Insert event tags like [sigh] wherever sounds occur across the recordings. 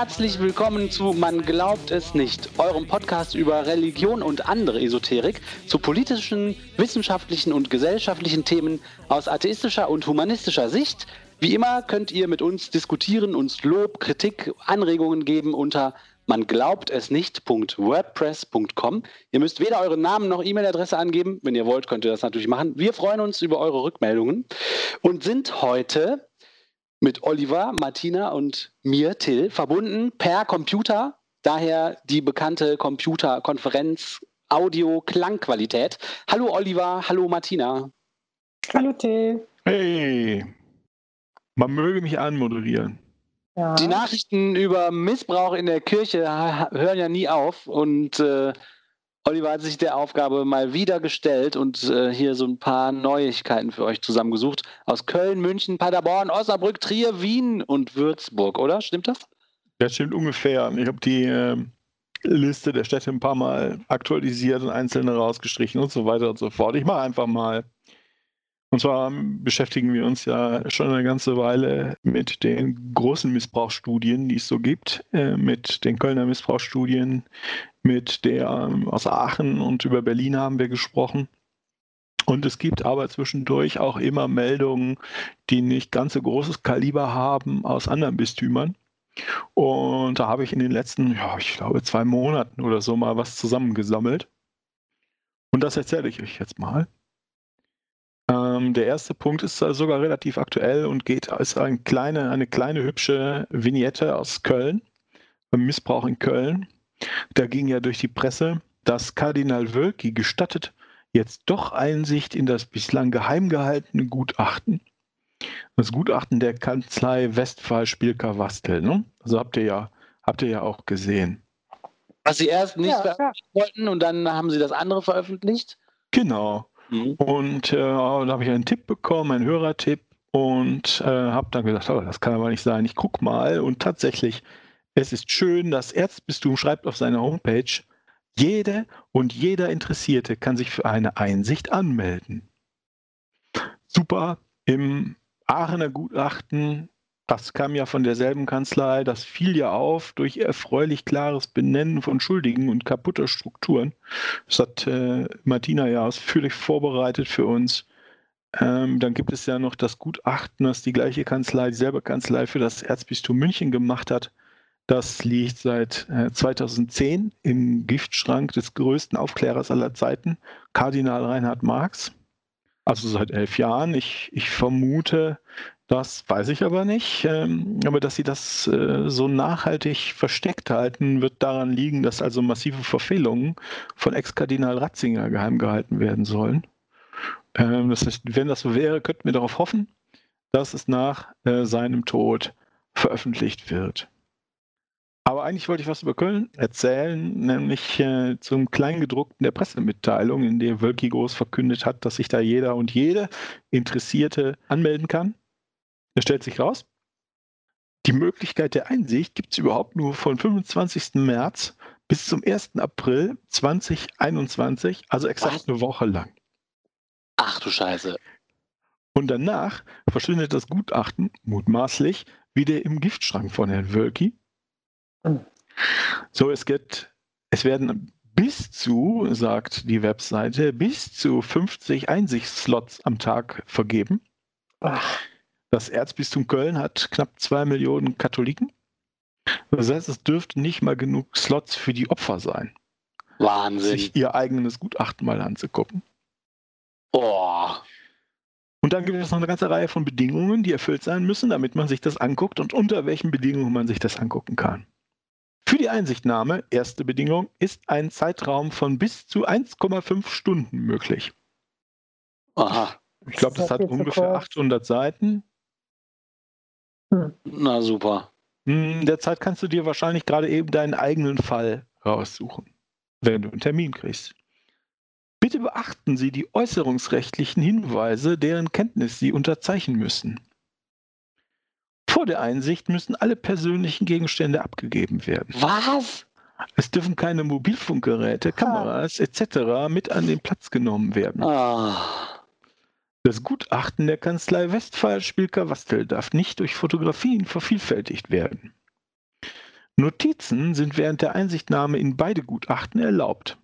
Herzlich willkommen zu Man glaubt es nicht, eurem Podcast über Religion und andere Esoterik, zu politischen, wissenschaftlichen und gesellschaftlichen Themen aus atheistischer und humanistischer Sicht. Wie immer könnt ihr mit uns diskutieren, uns Lob, Kritik, Anregungen geben unter man glaubt es nicht.wordpress.com. Ihr müsst weder euren Namen noch E-Mail-Adresse angeben. Wenn ihr wollt, könnt ihr das natürlich machen. Wir freuen uns über eure Rückmeldungen und sind heute mit Oliver, Martina und mir, Till, verbunden per Computer. Daher die bekannte Computerkonferenz Audio-Klangqualität. Hallo Oliver, hallo Martina. Hallo Till. Hey, man möge mich anmoderieren. Ja. Die Nachrichten über Missbrauch in der Kirche hören ja nie auf und äh, Oliver hat sich der Aufgabe mal wieder gestellt und äh, hier so ein paar Neuigkeiten für euch zusammengesucht. Aus Köln, München, Paderborn, Osnabrück, Trier, Wien und Würzburg, oder? Stimmt das? Das stimmt ungefähr. Ich habe die äh, Liste der Städte ein paar Mal aktualisiert und einzelne rausgestrichen und so weiter und so fort. Ich mache einfach mal. Und zwar beschäftigen wir uns ja schon eine ganze Weile mit den großen Missbrauchsstudien, die es so gibt, äh, mit den Kölner Missbrauchsstudien, mit der ähm, aus Aachen und über Berlin haben wir gesprochen. Und es gibt aber zwischendurch auch immer Meldungen, die nicht ganz so großes Kaliber haben aus anderen Bistümern. Und da habe ich in den letzten, ja, ich glaube, zwei Monaten oder so mal was zusammengesammelt. Und das erzähle ich euch jetzt mal. Ähm, der erste Punkt ist sogar relativ aktuell und geht als eine kleine, eine kleine hübsche Vignette aus Köln, Missbrauch in Köln. Da ging ja durch die Presse, dass Kardinal Wölki gestattet jetzt doch Einsicht in das bislang geheim gehaltene Gutachten. Das Gutachten der Kanzlei Westphal Spielker Wastel. Ne? Also habt ihr ja, habt ihr ja auch gesehen. Was sie erst nicht ja, veröffentlichen ja. wollten und dann haben sie das andere veröffentlicht? Genau. Mhm. Und äh, da habe ich einen Tipp bekommen, einen Hörertipp und äh, habe dann gesagt, oh, das kann aber nicht sein, ich gucke mal. Und tatsächlich es ist schön, das Erzbistum schreibt auf seiner Homepage, jede und jeder Interessierte kann sich für eine Einsicht anmelden. Super, im Aachener Gutachten, das kam ja von derselben Kanzlei, das fiel ja auf durch erfreulich klares Benennen von Schuldigen und kaputter Strukturen. Das hat äh, Martina ja ausführlich vorbereitet für uns. Ähm, dann gibt es ja noch das Gutachten, das die gleiche Kanzlei, dieselbe Kanzlei für das Erzbistum München gemacht hat. Das liegt seit 2010 äh, im Giftschrank des größten Aufklärers aller Zeiten, Kardinal Reinhard Marx. Also seit elf Jahren. Ich, ich vermute, das weiß ich aber nicht. Ähm, aber dass sie das äh, so nachhaltig versteckt halten, wird daran liegen, dass also massive Verfehlungen von Ex-Kardinal Ratzinger geheim gehalten werden sollen. Ähm, das heißt, wenn das so wäre, könnten wir darauf hoffen, dass es nach äh, seinem Tod veröffentlicht wird. Aber eigentlich wollte ich was über Köln erzählen, nämlich äh, zum Kleingedruckten der Pressemitteilung, in der Wölki groß verkündet hat, dass sich da jeder und jede Interessierte anmelden kann. Es stellt sich raus, die Möglichkeit der Einsicht gibt es überhaupt nur von 25. März bis zum 1. April 2021, also exakt eine Woche lang. Ach du Scheiße. Und danach verschwindet das Gutachten mutmaßlich wieder im Giftschrank von Herrn Wölki so, es gibt, es werden bis zu, sagt die Webseite, bis zu 50 Einsichtsslots am Tag vergeben. Ach. Das Erzbistum Köln hat knapp zwei Millionen Katholiken. Das heißt, es dürfte nicht mal genug Slots für die Opfer sein. Wahnsinn. Sich ihr eigenes Gutachten mal anzugucken. Boah. Und dann gibt es noch eine ganze Reihe von Bedingungen, die erfüllt sein müssen, damit man sich das anguckt und unter welchen Bedingungen man sich das angucken kann. Für die Einsichtnahme, erste Bedingung, ist ein Zeitraum von bis zu 1,5 Stunden möglich. Aha. Ich glaube, das, das hat ungefähr 800 Seiten. Hm. Na super. In der Zeit kannst du dir wahrscheinlich gerade eben deinen eigenen Fall raussuchen, wenn du einen Termin kriegst. Bitte beachten Sie die äußerungsrechtlichen Hinweise, deren Kenntnis Sie unterzeichnen müssen. Vor der Einsicht müssen alle persönlichen Gegenstände abgegeben werden. Was? Es dürfen keine Mobilfunkgeräte, Kameras etc. mit an den Platz genommen werden. Ah. Das Gutachten der Kanzlei Westphal Spielker Wastel darf nicht durch Fotografien vervielfältigt werden. Notizen sind während der Einsichtnahme in beide Gutachten erlaubt.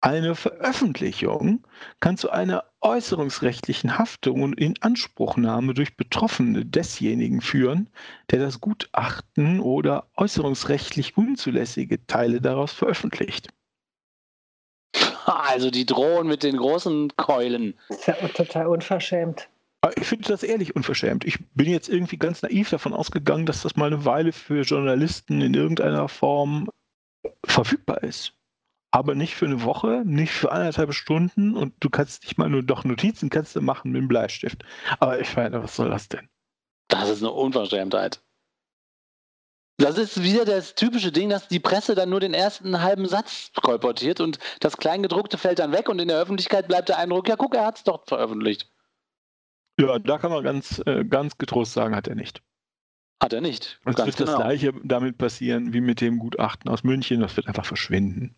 Eine Veröffentlichung kann zu einer äußerungsrechtlichen Haftung und Inanspruchnahme durch Betroffene desjenigen führen, der das Gutachten oder äußerungsrechtlich unzulässige Teile daraus veröffentlicht. Also die drohen mit den großen Keulen. Das ist ja total unverschämt. Ich finde das ehrlich unverschämt. Ich bin jetzt irgendwie ganz naiv davon ausgegangen, dass das mal eine Weile für Journalisten in irgendeiner Form verfügbar ist aber nicht für eine Woche, nicht für anderthalb Stunden und du kannst nicht mal nur doch Notizen kannst du machen mit dem Bleistift. Aber ich meine, was soll das denn? Das ist eine Unverschämtheit. Das ist wieder das typische Ding, dass die Presse dann nur den ersten halben Satz kolportiert und das Kleingedruckte fällt dann weg und in der Öffentlichkeit bleibt der Eindruck, ja guck, er hat es doch veröffentlicht. Ja, da kann man ganz, äh, ganz getrost sagen, hat er nicht. Hat er nicht. Es wird genau. das gleiche damit passieren wie mit dem Gutachten aus München, das wird einfach verschwinden.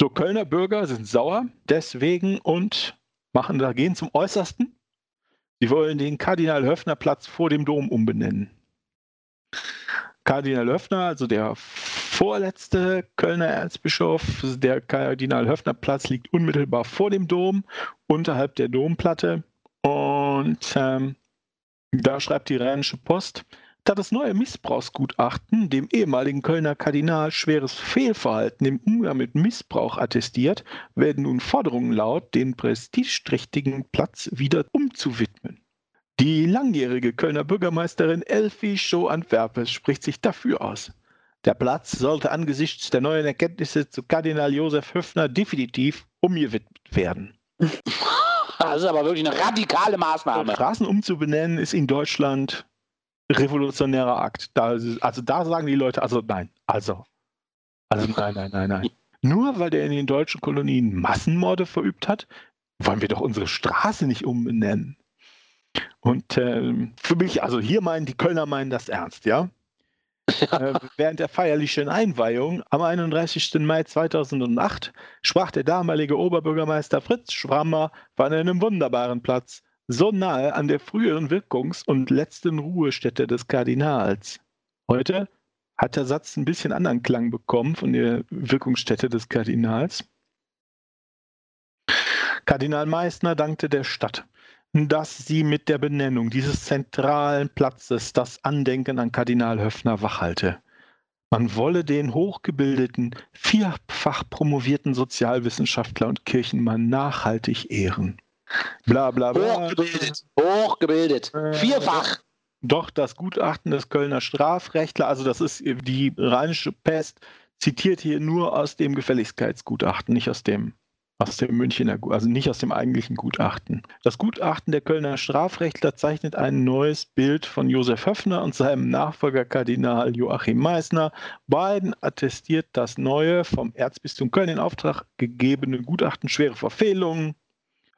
So, Kölner Bürger sind sauer deswegen und machen da gehen zum Äußersten. Sie wollen den Kardinal-Höffner-Platz vor dem Dom umbenennen. Kardinal Höffner, also der vorletzte Kölner Erzbischof, der Kardinal-Höffner-Platz liegt unmittelbar vor dem Dom, unterhalb der Domplatte. Und ähm, da schreibt die Rheinische Post, da das neue Missbrauchsgutachten dem ehemaligen Kölner Kardinal schweres Fehlverhalten im Umgang mit Missbrauch attestiert, werden nun Forderungen laut, den prestigeträchtigen Platz wieder umzuwidmen. Die langjährige Kölner Bürgermeisterin Elfie Show-Antwerpes spricht sich dafür aus. Der Platz sollte angesichts der neuen Erkenntnisse zu Kardinal Josef Höfner definitiv umgewidmet werden. Das ist aber wirklich eine radikale Maßnahme. Straßen umzubenennen ist in Deutschland revolutionärer Akt. Da, also da sagen die Leute, also nein, also, also nein, nein, nein, nein. Nur weil der in den deutschen Kolonien Massenmorde verübt hat, wollen wir doch unsere Straße nicht umbenennen. Und ähm, für mich, also hier meinen die Kölner meinen das ernst, ja? [laughs] äh, während der feierlichen Einweihung am 31. Mai 2008 sprach der damalige Oberbürgermeister Fritz Schwammer von einem wunderbaren Platz, so nahe an der früheren Wirkungs- und letzten Ruhestätte des Kardinals. Heute hat der Satz ein bisschen anderen Klang bekommen von der Wirkungsstätte des Kardinals. Kardinal Meissner dankte der Stadt, dass sie mit der Benennung dieses zentralen Platzes das Andenken an Kardinal Höffner wachhalte. Man wolle den hochgebildeten, vierfach promovierten Sozialwissenschaftler und Kirchenmann nachhaltig ehren. Bla bla bla. Hochgebildet. Hochgebildet. Äh, Vierfach. Doch das Gutachten des Kölner Strafrechtler, also das ist die rheinische Pest, zitiert hier nur aus dem Gefälligkeitsgutachten, nicht aus dem aus dem Münchner, also nicht aus dem eigentlichen Gutachten. Das Gutachten der Kölner Strafrechtler zeichnet ein neues Bild von Josef Höffner und seinem Nachfolger Kardinal Joachim Meissner. Beiden attestiert das neue vom Erzbistum Köln in Auftrag gegebene Gutachten schwere Verfehlungen,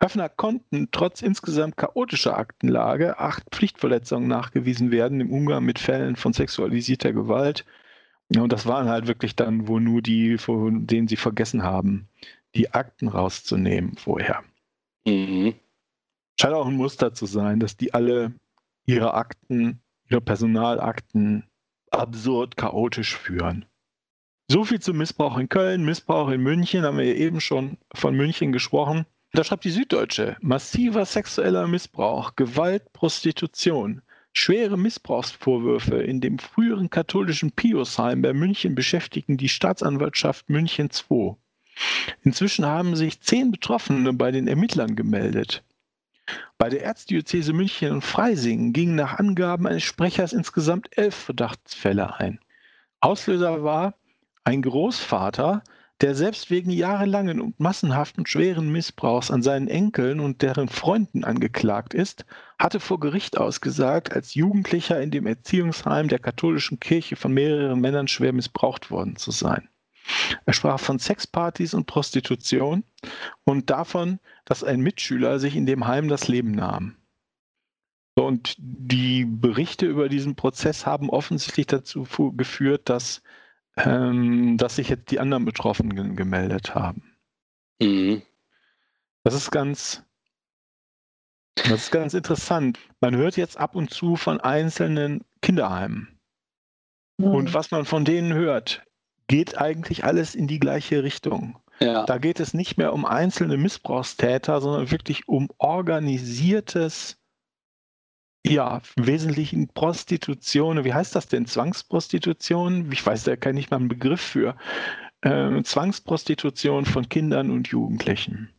Höffner konnten trotz insgesamt chaotischer Aktenlage acht Pflichtverletzungen nachgewiesen werden im Umgang mit Fällen von sexualisierter Gewalt. Ja, und das waren halt wirklich dann wohl nur die, von denen sie vergessen haben, die Akten rauszunehmen vorher. Mhm. Scheint auch ein Muster zu sein, dass die alle ihre Akten, ihre Personalakten absurd chaotisch führen. So viel zum Missbrauch in Köln, Missbrauch in München, haben wir eben schon von München gesprochen. Da schreibt die Süddeutsche, massiver sexueller Missbrauch, Gewalt, Prostitution, schwere Missbrauchsvorwürfe in dem früheren katholischen Piusheim bei München beschäftigen die Staatsanwaltschaft München II. Inzwischen haben sich zehn Betroffene bei den Ermittlern gemeldet. Bei der Erzdiözese München und Freising gingen nach Angaben eines Sprechers insgesamt elf Verdachtsfälle ein. Auslöser war ein Großvater, der selbst wegen jahrelangen und massenhaften schweren Missbrauchs an seinen Enkeln und deren Freunden angeklagt ist, hatte vor Gericht ausgesagt, als Jugendlicher in dem Erziehungsheim der katholischen Kirche von mehreren Männern schwer missbraucht worden zu sein. Er sprach von Sexpartys und Prostitution und davon, dass ein Mitschüler sich in dem Heim das Leben nahm. Und die Berichte über diesen Prozess haben offensichtlich dazu geführt, dass ähm, dass sich jetzt die anderen Betroffenen gemeldet haben. Mhm. Das ist ganz, das ist ganz interessant. Man hört jetzt ab und zu von einzelnen Kinderheimen. Mhm. Und was man von denen hört, geht eigentlich alles in die gleiche Richtung. Ja. Da geht es nicht mehr um einzelne Missbrauchstäter, sondern wirklich um organisiertes, ja, im Wesentlichen Prostitution. Wie heißt das denn? Zwangsprostitution? Ich weiß da kann ich mal einen Begriff für. Ähm, Zwangsprostitution von Kindern und Jugendlichen.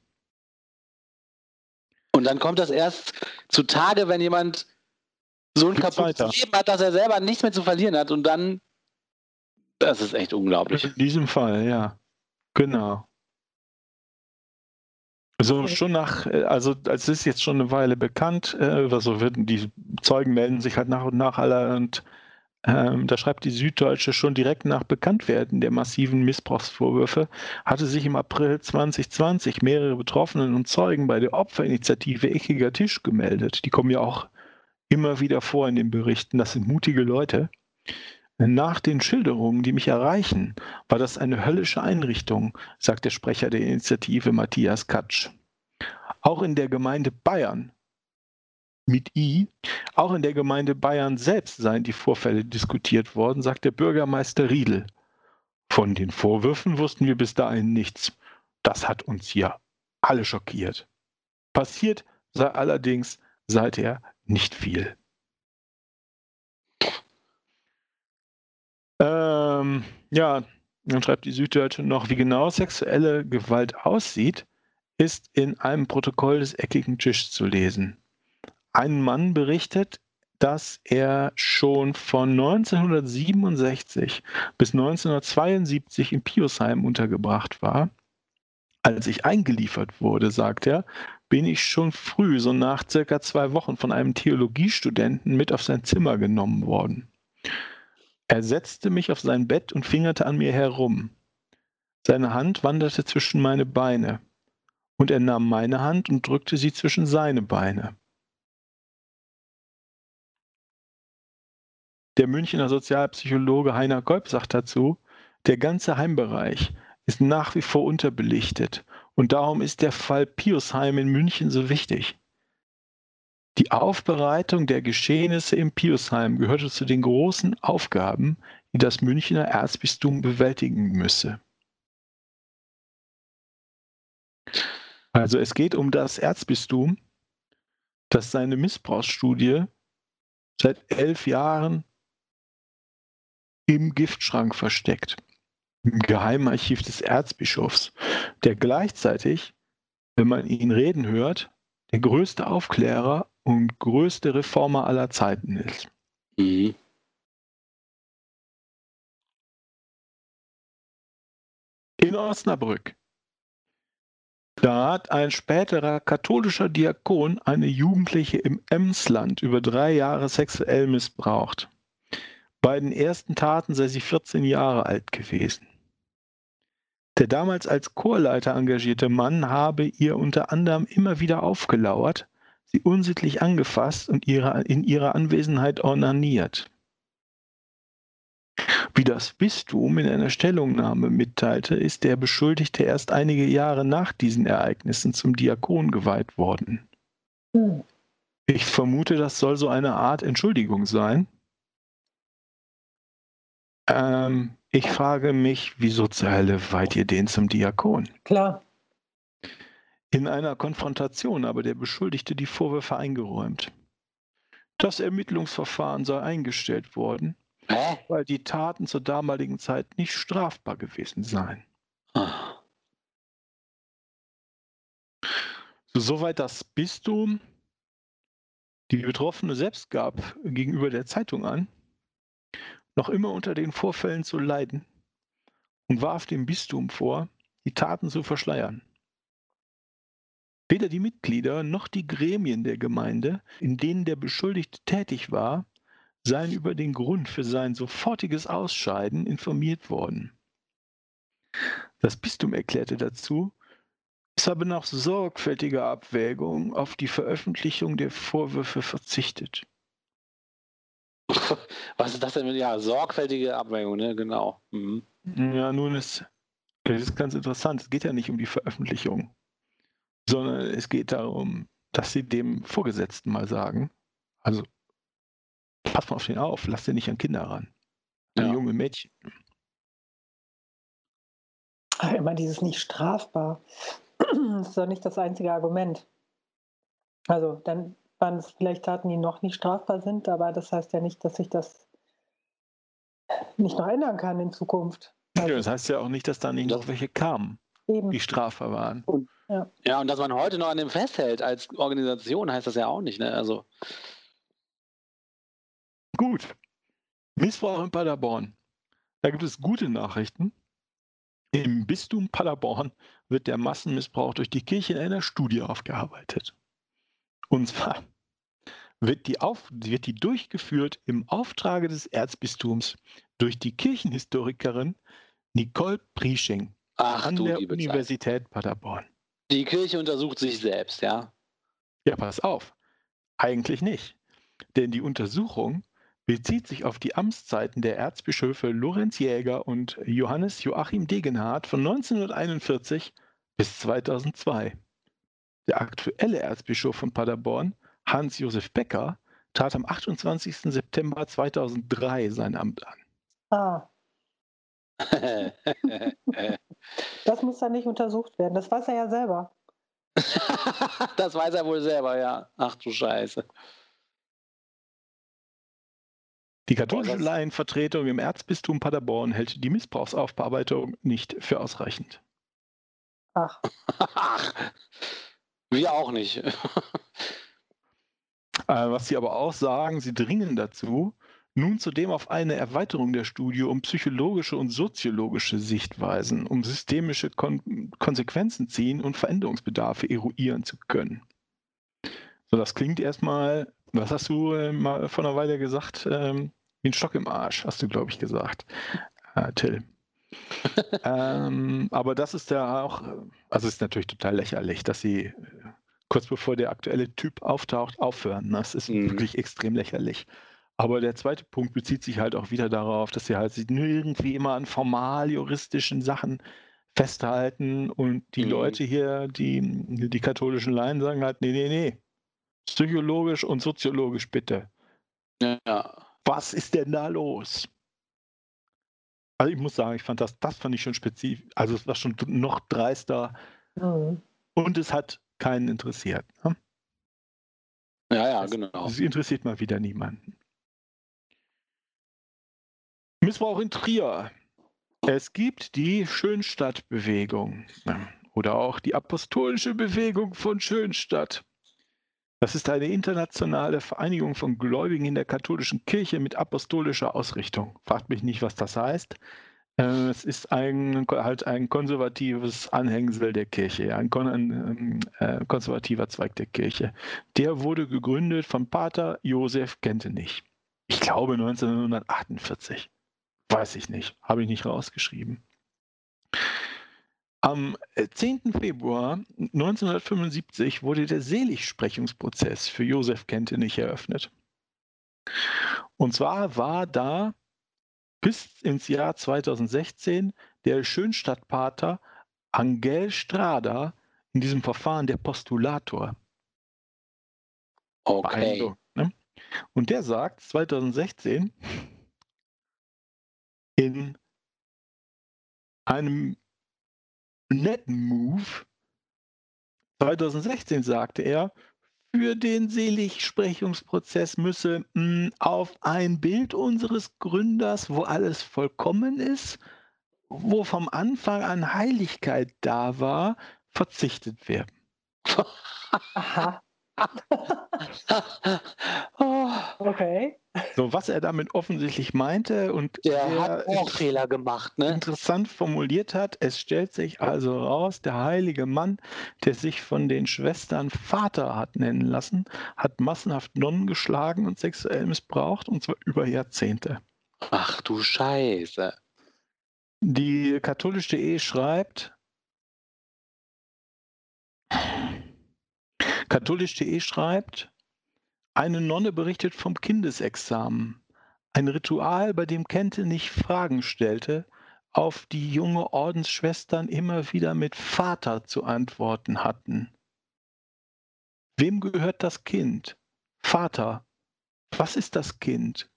Und dann kommt das erst zutage, wenn jemand so ein kaputtes Leben hat, dass er selber nichts mehr zu verlieren hat und dann, das ist echt unglaublich. In diesem Fall, ja. Genau. So schon nach, äh, also es ist jetzt schon eine Weile bekannt, äh, also die Zeugen melden sich halt nach und nach alle und ähm, da schreibt die Süddeutsche schon direkt nach Bekanntwerden der massiven Missbrauchsvorwürfe, hatte sich im April 2020 mehrere Betroffenen und Zeugen bei der Opferinitiative Eckiger Tisch gemeldet. Die kommen ja auch immer wieder vor in den Berichten. Das sind mutige Leute. Nach den Schilderungen, die mich erreichen, war das eine höllische Einrichtung, sagt der Sprecher der Initiative Matthias Katsch. Auch in der Gemeinde Bayern mit I, auch in der Gemeinde Bayern selbst seien die Vorfälle diskutiert worden, sagt der Bürgermeister Riedel. Von den Vorwürfen wussten wir bis dahin nichts. Das hat uns hier alle schockiert. Passiert sei allerdings seither nicht viel. Ähm, ja, dann schreibt die Süddeutsche noch, wie genau sexuelle Gewalt aussieht, ist in einem Protokoll des eckigen Tischs zu lesen. Ein Mann berichtet, dass er schon von 1967 bis 1972 in Piusheim untergebracht war. Als ich eingeliefert wurde, sagt er, bin ich schon früh, so nach circa zwei Wochen, von einem Theologiestudenten mit auf sein Zimmer genommen worden. Er setzte mich auf sein Bett und fingerte an mir herum. Seine Hand wanderte zwischen meine Beine, und er nahm meine Hand und drückte sie zwischen seine Beine. Der Münchner Sozialpsychologe Heiner Kolb sagt dazu, der ganze Heimbereich ist nach wie vor unterbelichtet und darum ist der Fall Piusheim in München so wichtig. Die Aufbereitung der Geschehnisse im Piusheim gehörte zu den großen Aufgaben, die das Münchner Erzbistum bewältigen müsse. Also es geht um das Erzbistum, das seine Missbrauchsstudie seit elf Jahren im Giftschrank versteckt, im Geheimarchiv des Erzbischofs, der gleichzeitig, wenn man ihn reden hört, der größte Aufklärer und größte Reformer aller Zeiten ist. Mhm. In Osnabrück. Da hat ein späterer katholischer Diakon eine Jugendliche im Emsland über drei Jahre sexuell missbraucht. Bei den ersten Taten sei sie 14 Jahre alt gewesen. Der damals als Chorleiter engagierte Mann habe ihr unter anderem immer wieder aufgelauert, sie unsittlich angefasst und ihre, in ihrer Anwesenheit ornaniert. Wie das Bistum in einer Stellungnahme mitteilte, ist der Beschuldigte erst einige Jahre nach diesen Ereignissen zum Diakon geweiht worden. Ich vermute, das soll so eine Art Entschuldigung sein. Ähm, ich frage mich, wieso zur Hölle weiht ihr den zum Diakon? Klar. In einer Konfrontation aber der Beschuldigte die Vorwürfe eingeräumt. Das Ermittlungsverfahren sei eingestellt worden, weil die Taten zur damaligen Zeit nicht strafbar gewesen seien. Ah. So, soweit das Bistum. Die Betroffene selbst gab gegenüber der Zeitung an, noch immer unter den Vorfällen zu leiden und warf dem Bistum vor, die Taten zu verschleiern. Weder die Mitglieder noch die Gremien der Gemeinde, in denen der Beschuldigte tätig war, seien über den Grund für sein sofortiges Ausscheiden informiert worden. Das Bistum erklärte dazu, es habe nach sorgfältiger Abwägung auf die Veröffentlichung der Vorwürfe verzichtet. [laughs] Was ist das denn? Ja, sorgfältige Abwägung, ne? Genau. Mhm. Ja, nun ist, das ist ganz interessant. Es geht ja nicht um die Veröffentlichung sondern es geht darum, dass sie dem Vorgesetzten mal sagen, also pass mal auf den auf, lass den nicht an Kinder ran. An Ja. junge Mädchen. Ach, immer dieses nicht strafbar. [clears throat] Das ist doch nicht das einzige Argument. Also dann waren es vielleicht Taten, die noch nicht strafbar sind, aber das heißt ja nicht, dass sich das nicht noch ändern kann in Zukunft. Ja, Also das heißt ja auch nicht, dass da nicht noch welche kamen, eben. die strafbar waren. Ja, und dass man heute noch an dem festhält als Organisation, heißt das ja auch nicht. Ne? Also, Gut. Missbrauch in Paderborn. Da gibt es gute Nachrichten. Im Bistum Paderborn wird der Massenmissbrauch durch die Kirche in einer Studie aufgearbeitet. Und zwar wird die, auf, wird die durchgeführt im Auftrage des Erzbistums durch die Kirchenhistorikerin Nicole Priesching ach an der liebe Zeit. Universität Paderborn. Die Kirche untersucht sich selbst, ja. Ja, pass auf. Eigentlich nicht. Denn die Untersuchung bezieht sich auf die Amtszeiten der Erzbischöfe Lorenz Jäger und Johannes Joachim Degenhardt von 1941 bis 2002. Der aktuelle Erzbischof von Paderborn, Hans-Josef Becker, trat am 28. September 2003 sein Amt an. Ah, [laughs] [laughs] das muss dann nicht untersucht werden. Das weiß er ja selber. [laughs] das weiß er wohl selber, ja. Ach du Scheiße. Die katholische Laienvertretung im Erzbistum Paderborn hält die Missbrauchsaufbearbeitung nicht für ausreichend. Ach, Ach, wir auch nicht. Äh, was sie aber auch sagen, sie dringen dazu, nun zudem auf eine Erweiterung der Studie um psychologische und soziologische Sichtweisen, um systemische Kon Konsequenzen ziehen und Veränderungsbedarfe eruieren zu können. So, das klingt erstmal, was hast du äh, mal vor einer Weile gesagt? Ähm, wie ein Stock im Arsch, hast du, glaube ich, gesagt, äh, Till. [laughs] ähm, aber das ist ja auch, also es ist natürlich total lächerlich, dass sie äh, kurz bevor der aktuelle Typ auftaucht, aufhören. Das ist Mhm. wirklich extrem lächerlich. Aber der zweite Punkt bezieht sich halt auch wieder darauf, dass sie halt sich nur irgendwie immer an formal juristischen Sachen festhalten und die Mhm. Leute hier, die, die katholischen Laien sagen halt, nee, nee, nee, psychologisch und soziologisch bitte. ja. Was ist denn da los? Also ich muss sagen, ich fand das, das fand ich schon spezifisch, also es war schon noch dreister hm. und es hat keinen interessiert. Ne? Ja, ja, genau. Es interessiert mal wieder niemanden. Missbrauch in Trier. Es gibt die Schönstadtbewegung oder auch die apostolische Bewegung von Schönstadt. Das ist eine internationale Vereinigung von Gläubigen in der katholischen Kirche mit apostolischer Ausrichtung. Fragt mich nicht, was das heißt. Äh, Es ist ein, halt ein konservatives Anhängsel der Kirche, ein kon ein, äh, konservativer Zweig der Kirche. Der wurde gegründet von Pater Josef Kentenich. Ich glaube 1948. Weiß ich nicht. Habe ich nicht rausgeschrieben. Am äh, 10. Februar 1975 wurde der Seligsprechungsprozess für Josef Kentenich eröffnet. Und zwar war da bis ins Jahr 2016 der Schönstadtpater Angel Strada in diesem Verfahren der Postulator. Okay. Ne? Und der sagt 2016 in einem netten Move, 2016 sagte er, für den Seligsprechungsprozess müsse mh, auf ein Bild unseres Gründers, wo alles vollkommen ist, wo vom Anfang an Heiligkeit da war, verzichtet werden. Aha, [laughs] [laughs] oh, okay. So, was er damit offensichtlich meinte und der sehr hat auch Fehler gemacht, ne? interessant formuliert hat, es stellt sich also raus, der heilige Mann, der sich von den Schwestern Vater hat nennen lassen, hat massenhaft Nonnen geschlagen und sexuell missbraucht, und zwar über Jahrzehnte. Ach du Scheiße. Die katholische.de schreibt, katholisch.de schreibt, eine Nonne berichtet vom Kindesexamen. Ein Ritual, bei dem Kentenich Fragen stellte, auf die junge Ordensschwestern immer wieder mit Vater zu antworten hatten. Wem gehört das Kind? Vater. Was ist das Kind?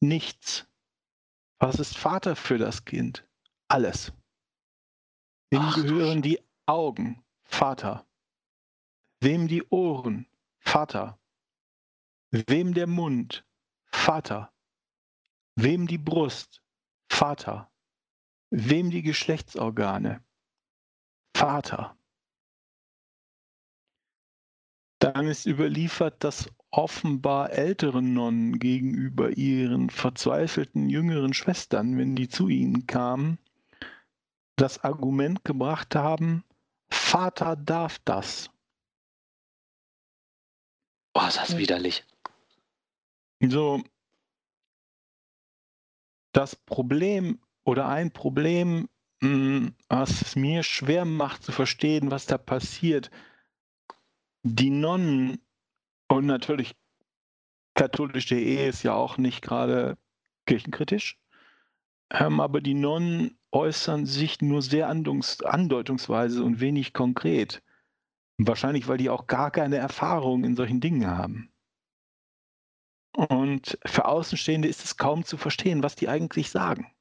Nichts. Was ist Vater für das Kind? Alles. Wem Ach, gehören die Augen? Vater. Wem die Ohren? Vater. Wem der Mund? Vater. Wem die Brust? Vater. Wem die Geschlechtsorgane? Vater. Dann ist überliefert, dass offenbar ältere Nonnen gegenüber ihren verzweifelten jüngeren Schwestern, wenn die zu ihnen kamen, das Argument gebracht haben, Vater darf das. Oh, ist das widerlich. So, das Problem oder ein Problem, mh, was es mir schwer macht zu verstehen, was da passiert, die Nonnen und natürlich katholisch.de ist ja auch nicht gerade kirchenkritisch, ähm, aber die Nonnen äußern sich nur sehr andeutungsweise und wenig konkret. Wahrscheinlich, weil die auch gar keine Erfahrung in solchen Dingen haben. Und für Außenstehende ist es kaum zu verstehen, was die eigentlich sagen.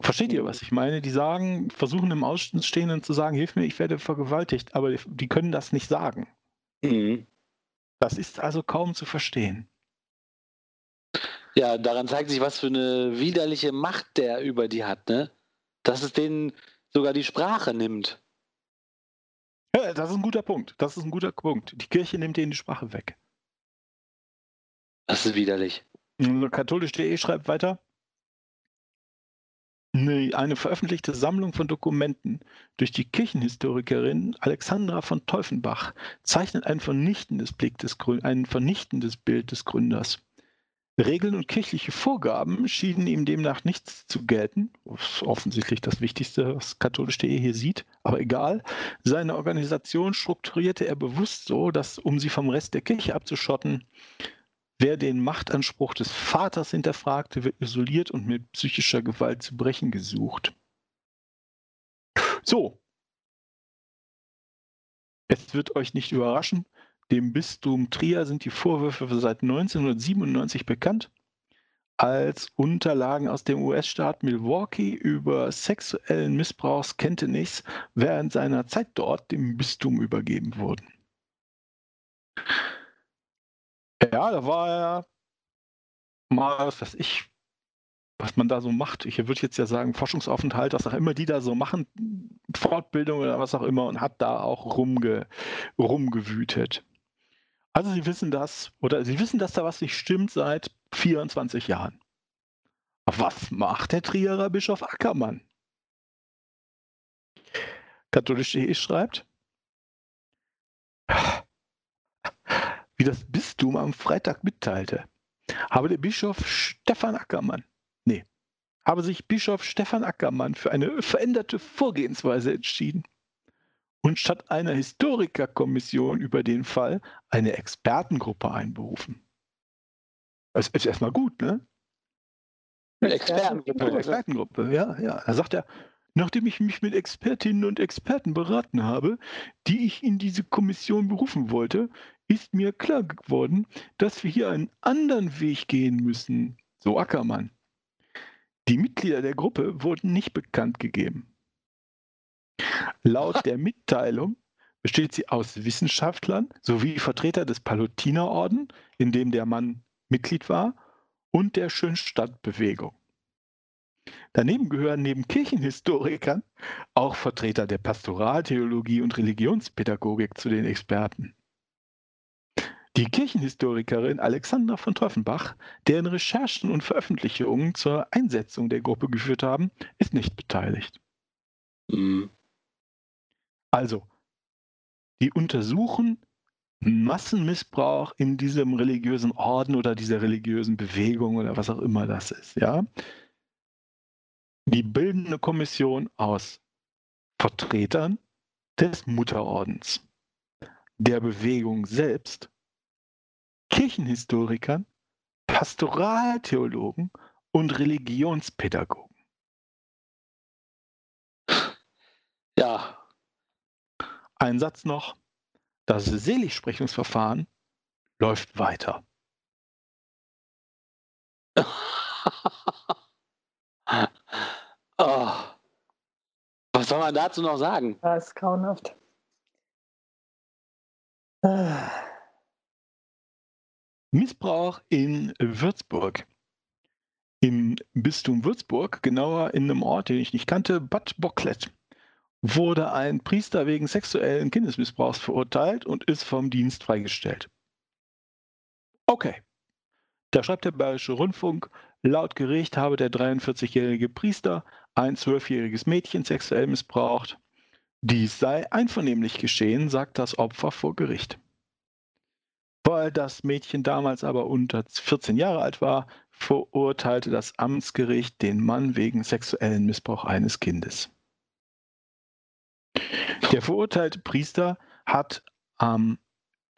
Versteht ihr, was ich meine? Die sagen, versuchen im Außenstehenden zu sagen, hilf mir, ich werde vergewaltigt, aber die können das nicht sagen. Mhm. Das ist also kaum zu verstehen. Ja, daran zeigt sich, was für eine widerliche Macht der über die hat, ne? Dass es denen sogar die Sprache nimmt. Ja, das ist ein guter Punkt. Das ist ein guter Punkt. Die Kirche nimmt denen die Sprache weg. Das ist widerlich. Katholisch.de schreibt weiter. Eine veröffentlichte Sammlung von Dokumenten durch die Kirchenhistorikerin Alexandra von Teuffenbach zeichnet ein vernichtendes, des, ein vernichtendes Bild des Gründers. Regeln und kirchliche Vorgaben schienen ihm demnach nichts zu gelten. Das offensichtlich das Wichtigste, was katholisch.de hier sieht, aber egal. Seine Organisation strukturierte er bewusst so, dass, um sie vom Rest der Kirche abzuschotten, Wer den Machtanspruch des Vaters hinterfragte, wird isoliert und mit psychischer Gewalt zu brechen gesucht. So. Es wird euch nicht überraschen, dem Bistum Trier sind die Vorwürfe seit 1997 bekannt, als Unterlagen aus dem US-Staat Milwaukee über sexuellen Missbrauchskenntnis während seiner Zeit dort dem Bistum übergeben wurden. Ja, da war er mal, was weiß ich, was man da so macht. Ich würde jetzt ja sagen, Forschungsaufenthalt, was auch immer die da so machen, Fortbildung oder was auch immer, und hat da auch rumge, rumgewütet. Also Sie wissen das, oder Sie wissen, dass da was nicht stimmt seit 24 Jahren. Was macht der Trierer Bischof Ackermann? Katholisch.de schreibt, wie das Bistum am Freitag mitteilte, habe der Bischof Stefan Ackermann, nee, habe sich Bischof Stefan Ackermann für eine veränderte Vorgehensweise entschieden und statt einer Historikerkommission über den Fall eine Expertengruppe einberufen. Das ist erstmal gut, ne? Eine Expertengruppe. Eine Expertengruppe, ja, ja. Da sagt er, nachdem ich mich mit Expertinnen und Experten beraten habe, die ich in diese Kommission berufen wollte, ist mir klar geworden, dass wir hier einen anderen Weg gehen müssen, so Ackermann. Die Mitglieder der Gruppe wurden nicht bekannt gegeben. Laut [laughs] der Mitteilung besteht sie aus Wissenschaftlern sowie Vertreter des Palutinerorden, in dem der Mann Mitglied war, und der Schönstadtbewegung. Daneben gehören neben Kirchenhistorikern auch Vertreter der Pastoraltheologie und Religionspädagogik zu den Experten. Die Kirchenhistorikerin Alexandra von Teuffenbach, deren Recherchen und Veröffentlichungen zur Einsetzung der Gruppe geführt haben, ist nicht beteiligt. Mhm. Also, die untersuchen Massenmissbrauch in diesem religiösen Orden oder dieser religiösen Bewegung oder was auch immer das ist, ja. Die bilden eine Kommission aus Vertretern des Mutterordens, der Bewegung selbst Kirchenhistorikern, Pastoraltheologen und Religionspädagogen. Ja. Ein Satz noch. Das Seligsprechungsverfahren läuft weiter. [laughs] oh. Was soll man dazu noch sagen? Das ist grauenhaft. Ah. Missbrauch in Würzburg. Im Bistum Würzburg, genauer in einem Ort, den ich nicht kannte, Bad Bocklet, wurde ein Priester wegen sexuellen Kindesmissbrauchs verurteilt und ist vom Dienst freigestellt. Okay. Da schreibt der Bayerische Rundfunk, laut Gericht habe der 43-jährige Priester ein zwölfjähriges Mädchen sexuell missbraucht. Dies sei einvernehmlich geschehen, sagt das Opfer vor Gericht. Weil das Mädchen damals aber unter 14 Jahre alt war, verurteilte das Amtsgericht den Mann wegen sexuellen Missbrauch eines Kindes. Der verurteilte Priester hat am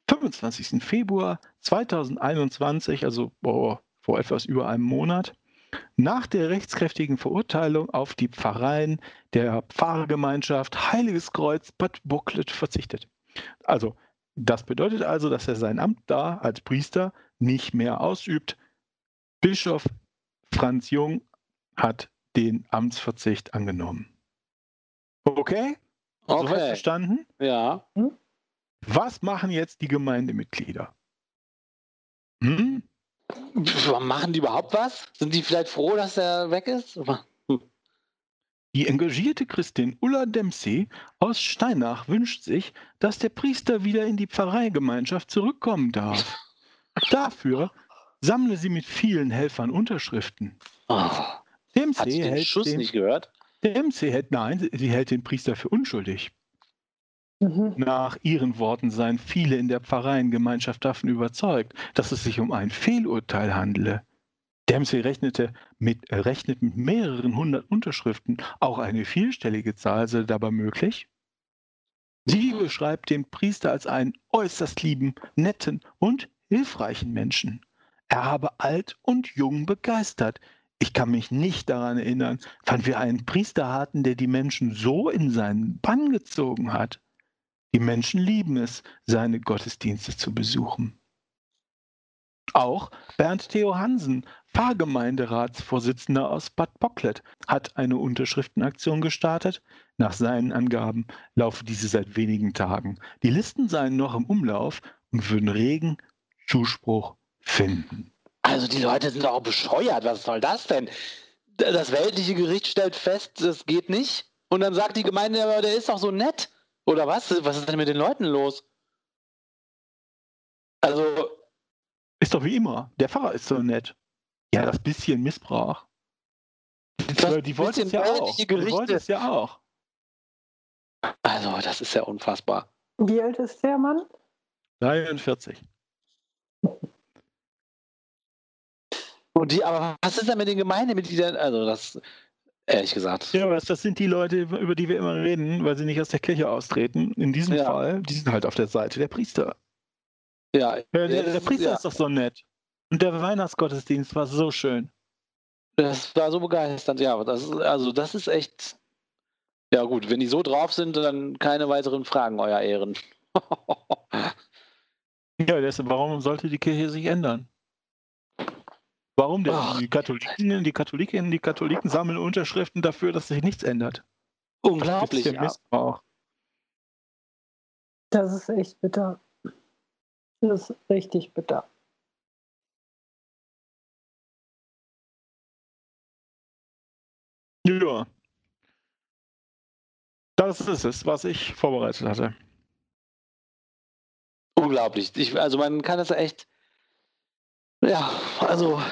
25. Februar 2021, also oh, vor etwas über einem Monat, nach der rechtskräftigen Verurteilung auf die Pfarreien der Pfarrgemeinschaft Heiliges Kreuz Bad Bocklet verzichtet. Also das bedeutet also, dass er sein Amt da als Priester nicht mehr ausübt. Bischof Franz Jung hat den Amtsverzicht angenommen. Okay? Okay. Soweit verstanden? Ja. Was machen jetzt die Gemeindemitglieder? Hm? Machen die überhaupt was? Sind die vielleicht froh, dass er weg ist? Die engagierte Christin Ulla Dempsey aus Steinach wünscht sich, dass der Priester wieder in die Pfarreigemeinschaft zurückkommen darf. Dafür sammle sie mit vielen Helfern Unterschriften. Oh. Hat Dempsey sie den hält, Schuss den, nicht gehört? Dempsey hält, nein, sie hält den Priester für unschuldig. Mhm. Nach ihren Worten seien viele in der Pfarreiengemeinschaft davon überzeugt, dass es sich um ein Fehlurteil handele. Dempsey rechnete mit, äh, rechnet mit mehreren hundert Unterschriften. Auch eine vierstellige Zahl sei dabei möglich. Sie beschreibt den Priester als einen äußerst lieben, netten und hilfreichen Menschen. Er habe alt und jung begeistert. Ich kann mich nicht daran erinnern, wann wir einen Priester hatten, der die Menschen so in seinen Bann gezogen hat. Die Menschen lieben es, seine Gottesdienste zu besuchen. Auch Bernd Theo Hansen, Pfarrgemeinderatsvorsitzender aus Bad Bocklet, hat eine Unterschriftenaktion gestartet. Nach seinen Angaben laufe diese seit wenigen Tagen. Die Listen seien noch im Umlauf und würden regen Zuspruch finden. Also die Leute sind doch auch bescheuert. Was soll das denn? Das weltliche Gericht stellt fest, das geht nicht. Und dann sagt die Gemeinde, aber der ist doch so nett. Oder was? Was ist denn mit den Leuten los? Also, Ist doch wie immer. Der Pfarrer ist so nett. Ja, das bisschen Missbrauch. das die wollte es ja auch. Die wollte es ja auch. Also, das ist ja unfassbar. Wie alt ist der Mann? 43. Und die, aber was ist denn mit den Gemeindemitgliedern? Also, das, ehrlich gesagt. Ja, aber das, das sind die Leute, über die wir immer reden, weil sie nicht aus der Kirche austreten. In diesem Ja. Fall, die sind halt auf der Seite der Priester. Ja, Ja, der, der das- Priester ja. ist doch so nett. Und der Weihnachtsgottesdienst war so schön. Das war so begeisternd, ja. Das ist, also, das ist echt. Ja, gut, wenn die so drauf sind, dann keine weiteren Fragen, euer Ehren. [laughs] Ja, deshalb, warum sollte die Kirche sich ändern? Warum denn? Ach. Die Katholiken, die Katholikinnen, die Katholiken sammeln Unterschriften dafür, dass sich nichts ändert. Unglaublich. Bisschen Ja. Missbrauch. Das ist echt bitter. Das ist richtig bitter. Ja. Das ist es, was ich vorbereitet hatte. Unglaublich. Ich, also man kann das echt. Ja, also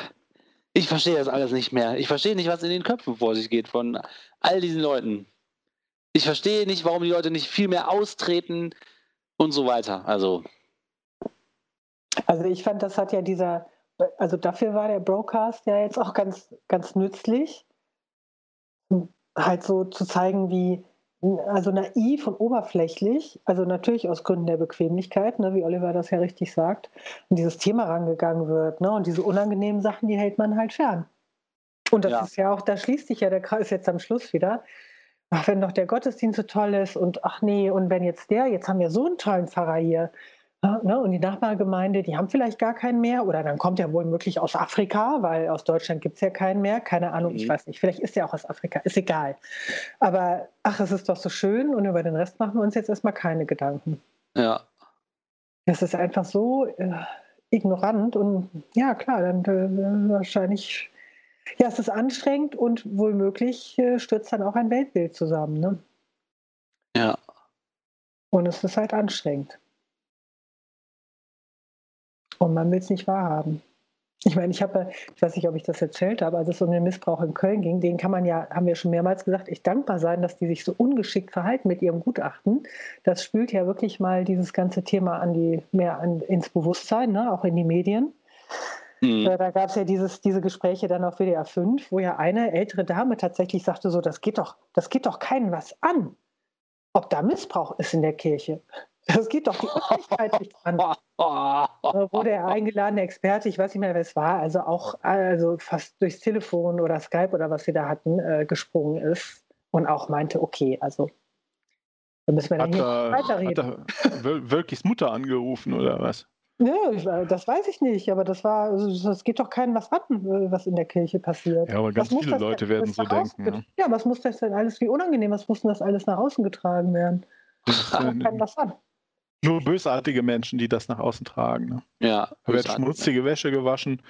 ich verstehe das alles nicht mehr. Ich verstehe nicht, was in den Köpfen vor sich geht von all diesen Leuten. Ich verstehe nicht, warum die Leute nicht viel mehr austreten und so weiter. Also, Also ich fand, das hat ja dieser, also dafür war der Broadcast ja jetzt auch ganz, ganz nützlich, halt so zu zeigen, wie also naiv und oberflächlich, also natürlich aus Gründen der Bequemlichkeit, ne, wie Oliver das ja richtig sagt, an dieses Thema rangegangen wird. Ne, und diese unangenehmen Sachen, die hält man halt fern. Und das Ja. ist ja auch, da schließt sich ja der Kreis jetzt am Schluss wieder. Ach, wenn doch der Gottesdienst so toll ist und ach nee, und wenn jetzt der, jetzt haben wir so einen tollen Pfarrer hier. Ja, ne, und die Nachbargemeinde, die haben vielleicht gar keinen mehr oder dann kommt er wohl möglich aus Afrika, weil aus Deutschland gibt es ja keinen mehr. Keine Ahnung, mhm. ich weiß nicht. Vielleicht ist er auch aus Afrika, ist egal. Aber ach, es ist doch so schön und über den Rest machen wir uns jetzt erstmal keine Gedanken. Ja. Das ist einfach so äh, ignorant und ja, klar, dann äh, wahrscheinlich, ja, es ist anstrengend und wohlmöglich äh, stürzt dann auch ein Weltbild zusammen. Ne? Ja. Und es ist halt anstrengend. Und man will es nicht wahrhaben. Ich meine, ich habe, ich weiß nicht, ob ich das erzählt habe, als es um den Missbrauch in Köln ging, den kann man ja, haben wir schon mehrmals gesagt, echt dankbar sein, dass die sich so ungeschickt verhalten mit ihrem Gutachten. Das spült ja wirklich mal dieses ganze Thema an die, mehr an, ins Bewusstsein, ne, auch in die Medien. Mhm. Äh, da gab es ja dieses, diese Gespräche dann auf WDR 5, wo ja eine ältere Dame tatsächlich sagte: so, das geht doch, das geht doch keinen was an, ob da Missbrauch ist in der Kirche. Das geht doch die Öffentlichkeit nicht an. [laughs] Wo der eingeladene Experte, ich weiß nicht mehr, wer es war, also auch also fast durchs Telefon oder Skype oder was sie da hatten, äh, gesprungen ist und auch meinte, okay, also da müssen wir dann hier er, weiterreden. Hat er Wölkis Mutter angerufen oder was? Ja, das weiß ich nicht, aber das war, also das geht doch keinem was an, was in der Kirche passiert. Ja, aber ganz viele Leute werden so denken. Ja. ja, was muss das denn alles, wie unangenehm, was muss denn das alles nach außen getragen werden? Das keinem was an. Nur bösartige Menschen, die das nach außen tragen. Ne? Ja. Da wird schmutzige Wäsche gewaschen.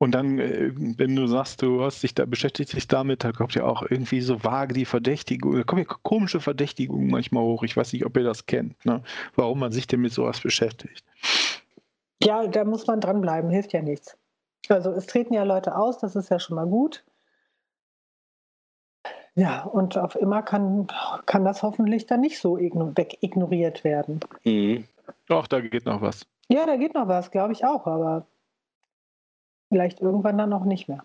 Und dann, äh, wenn du sagst, du hast dich da beschäftigt dich damit, da kommt ja auch irgendwie so vage die Verdächtigung, da kommen ja komische Verdächtigungen manchmal hoch. Ich weiß nicht, ob ihr das kennt, ne? warum man sich denn mit sowas beschäftigt. Ja, da muss man dranbleiben, hilft ja nichts. Also es treten ja Leute aus, das ist ja schon mal gut. Ja, und auf immer kann, kann das hoffentlich dann nicht so wegignoriert werden. Mhm. Doch, da geht noch was. Ja, da geht noch was, glaube ich auch, aber vielleicht irgendwann dann auch nicht mehr.